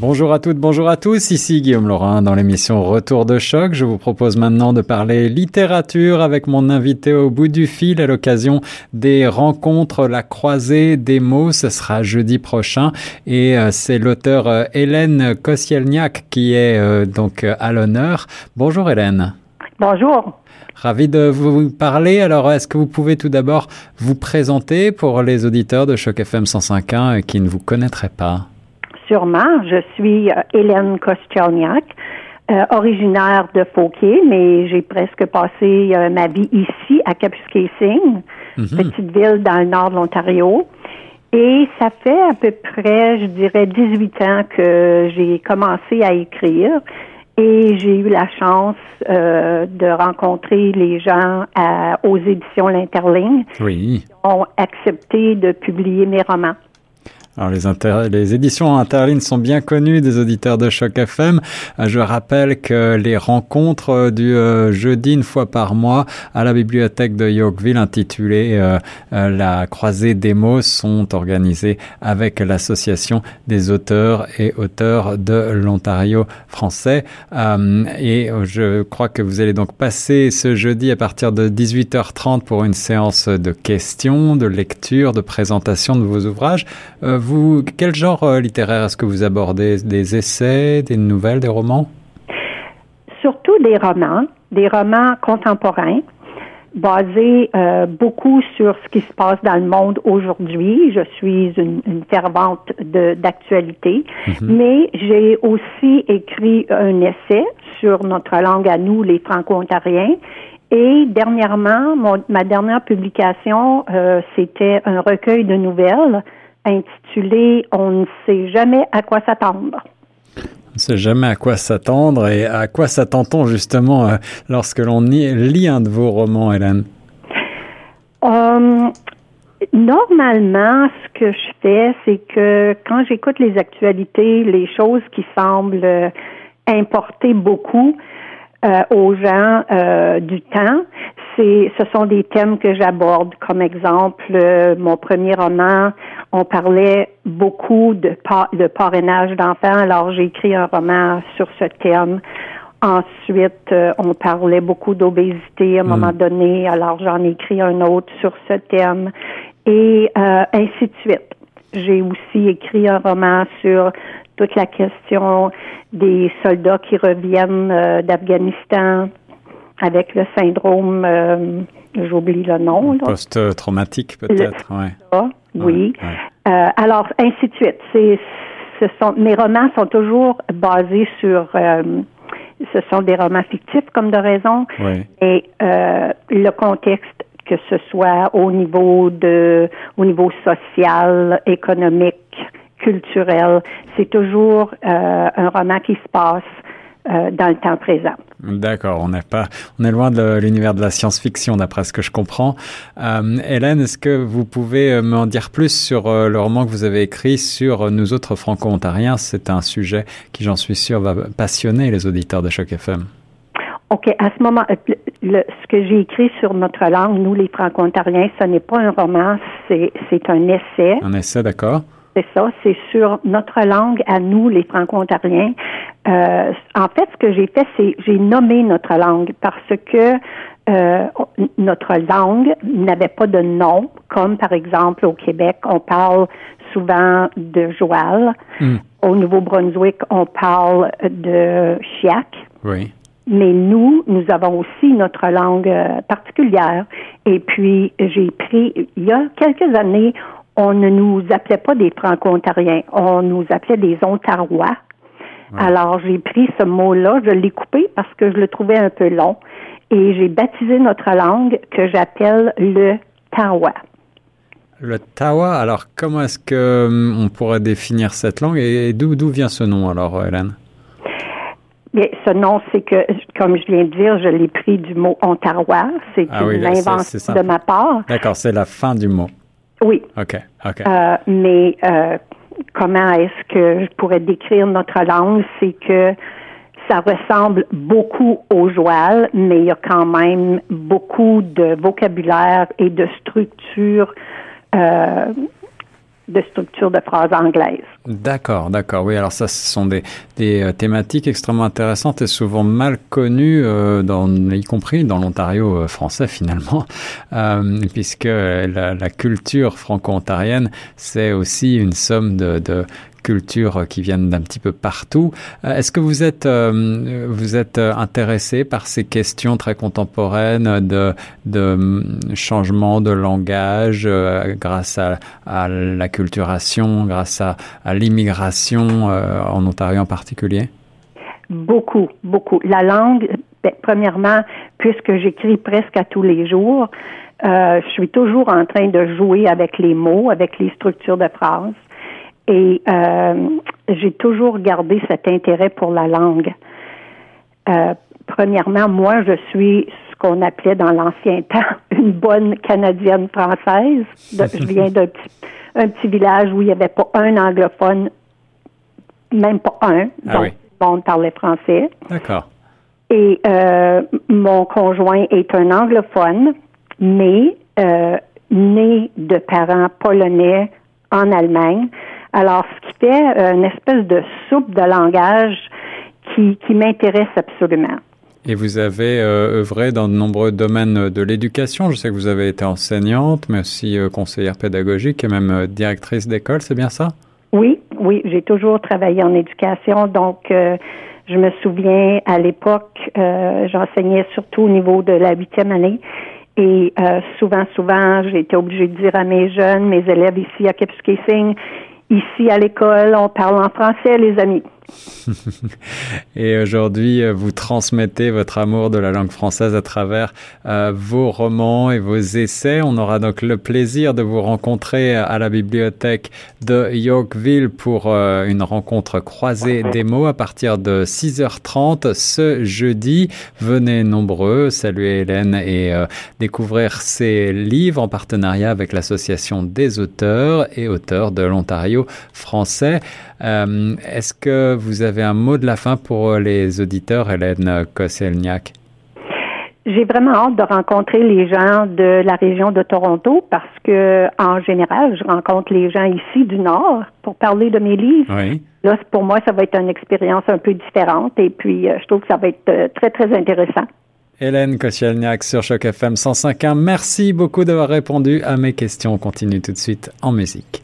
Bonjour à toutes, bonjour à tous, ici Guillaume Laurin dans l'émission Retour de choc. Je vous propose maintenant de parler littérature avec mon invité au bout du fil à l'occasion des rencontres La Croisée des mots. Ce sera jeudi prochain et euh, c'est l'auteur euh, Hélène Kosielniak qui est euh, donc à l'honneur. Bonjour Hélène. Bonjour. Ravi de vous parler. Alors, est-ce que vous pouvez tout d'abord vous présenter pour les auditeurs de Choc FM 105.1 qui ne vous connaîtraient pas? Sûrement. Je suis euh, Hélène Kostchelniak, euh, originaire de Fauquier, mais j'ai presque passé euh, ma vie ici à Kapuskasing, mhm. petite ville dans le nord de l'Ontario. Et ça fait à peu près, je dirais, 18 ans que j'ai commencé à écrire et j'ai eu la chance de rencontrer les gens aux éditions L'Interligne oui. qui ont accepté de publier mes romans. Alors les, les éditions Interline sont bien connues des auditeurs de Choc FM. Euh, je rappelle que les rencontres euh, du euh, jeudi une fois par mois à la bibliothèque de Yorkville intitulées La croisée des mots sont organisées avec l'association des auteurs et auteurs de l'Ontario français. et je crois que vous allez donc passer ce jeudi à partir de 18h30 pour une séance de questions, de lecture, de présentation de vos ouvrages quel genre euh, littéraire est-ce que vous abordez? Des essais, des nouvelles, des romans? Surtout des romans, des romans contemporains basés euh, beaucoup sur ce qui se passe dans le monde aujourd'hui. Je suis une, fervente d'actualité, mhm. mais j'ai aussi écrit un essai sur notre langue à nous, les Franco-Ontariens. Et dernièrement, ma dernière publication, euh, c'était un recueil de nouvelles intitulé On ne sait jamais à quoi s'attendre. On ne sait jamais à quoi s'attendre et à quoi s'attend-on justement euh, lorsque l'on lit un de vos romans, Hélène? Um, normalement, ce que je fais, c'est que quand j'écoute les actualités, les choses qui semblent euh, importer beaucoup, euh, aux gens euh, du temps. C'est, ce sont des thèmes que j'aborde. Comme exemple, euh, mon premier roman, on parlait beaucoup de, de parrainage d'enfants. Alors j'ai écrit un roman sur ce thème. Ensuite, on parlait beaucoup d'obésité à un moment hmm. donné. Alors j'en ai écrit un autre sur ce thème et ainsi de suite. J'ai aussi écrit un roman sur toute la question des soldats qui reviennent euh, d'Afghanistan avec le syndrome, euh, j'oublie le nom. Post-traumatique peut-être, ouais. Oui. Euh, alors, ainsi de suite. Ce sont, mes romans sont toujours basés sur ce sont des romans fictifs comme de raison. Et le contexte que ce soit au niveau de au niveau social, économique, culturel. C'est toujours euh, un roman qui se passe euh, dans le temps présent. D'accord, on n'est pas, on est loin de l'univers de la science-fiction, d'après ce que je comprends. Euh, Hélène, est-ce que vous pouvez m'en dire plus sur le roman que vous avez écrit sur nous autres franco-ontariens? C'est un sujet qui, j'en suis sûr, va passionner les auditeurs de Choc FM. OK, à ce moment, ce que j'ai écrit sur notre langue, nous les franco-ontariens, ce n'est pas un roman, c'est un essai. Un essai, d'accord. C'est ça, c'est sur notre langue à nous, les Franco-Ontariens. Euh, en fait, ce que j'ai fait, c'est j'ai nommé notre langue parce que euh, notre langue n'avait pas de nom, comme par exemple au Québec, on parle souvent de Joal. Hmm. Au Nouveau-Brunswick, on parle de Chiac. Oui. Mais nous, nous avons aussi notre langue euh, particulière. Et puis, j'ai pris, il y a quelques années, on ne nous appelait pas des Franco-Ontariens, on nous appelait des Ontarois. Alors, j'ai pris ce mot-là, je l'ai coupé parce que je le trouvais un peu long et j'ai baptisé notre langue que j'appelle le Tawa. Le Tawa, alors comment est-ce que hum, on pourrait définir cette langue et d'où vient ce nom alors, Hélène? Bien, ce nom, c'est que, comme je viens de dire, je l'ai pris du mot ontarois. C'est ah une invention de ma part. D'accord, c'est la fin du mot. Oui. OK. OK. Euh, mais euh, comment est-ce que je pourrais décrire notre langue? C'est que ça ressemble beaucoup au joual, mais il y a quand même beaucoup de vocabulaire et de structure euh, de structure de phrases anglaises. D'accord, d'accord. Oui, alors ça, ce sont des, des euh, thématiques extrêmement intéressantes et souvent mal connues, euh, y compris dans l'Ontario euh, français finalement, puisque la, culture franco-ontarienne, c'est aussi une somme de cultures qui viennent d'un petit peu partout. Euh, est-ce que vous êtes, euh, vous êtes intéressé par ces questions très contemporaines de, de mm, changement de langage euh, grâce à, à l'acculturation, grâce à, à l'immigration en Ontario en particulier? Beaucoup, beaucoup. La langue, ben, premièrement, puisque j'écris presque à tous les jours, euh, je suis toujours en train de jouer avec les mots, avec les structures de phrases. Et euh, j'ai toujours gardé cet intérêt pour la langue. Euh, premièrement, moi, je suis ce qu'on appelait dans l'ancien temps une bonne Canadienne française. je viens d'un petit, un petit village où il n'y avait pas un anglophone, même pas un. Ah donc, oui. on parlait français. D'accord. Et euh, mon conjoint est un anglophone, mais né de parents polonais en Allemagne. Alors, ce qui fait euh, une espèce de soupe de langage qui, qui m'intéresse absolument. Et vous avez euh, œuvré dans de nombreux domaines de l'éducation. Je sais que vous avez été enseignante, mais aussi euh, conseillère pédagogique et même euh, directrice d'école, c'est bien ça? Oui, oui, j'ai toujours travaillé en éducation. Donc, je me souviens à l'époque, j'enseignais surtout au niveau de la huitième année. Et souvent, souvent, j'ai été obligée de dire à mes jeunes, mes élèves ici à Kipskissing, ici à l'école, on parle en français, les amis. Et aujourd'hui, vous transmettez votre amour de la langue française à travers euh, vos romans et vos essais. On aura donc le plaisir de vous rencontrer à la bibliothèque de Yorkville pour euh, une rencontre croisée des mots à partir de 6h30 ce jeudi. Venez nombreux, saluer Hélène et euh, découvrir ses livres en partenariat avec l'Association des auteurs et auteurs de l'Ontario français. Euh, Est-ce que vous avez un mot de la fin pour les auditeurs, Hélène Kosselniak? J'ai vraiment hâte de rencontrer les gens de la région de Toronto parce que, en général, je rencontre les gens ici du Nord pour parler de mes livres. Oui. Là, pour moi, ça va être une expérience un peu différente et puis euh, je trouve que ça va être euh, très, très intéressant. Hélène Koscielniak sur Choc FM 105.1. Merci beaucoup d'avoir répondu à mes questions. On continue tout de suite en musique.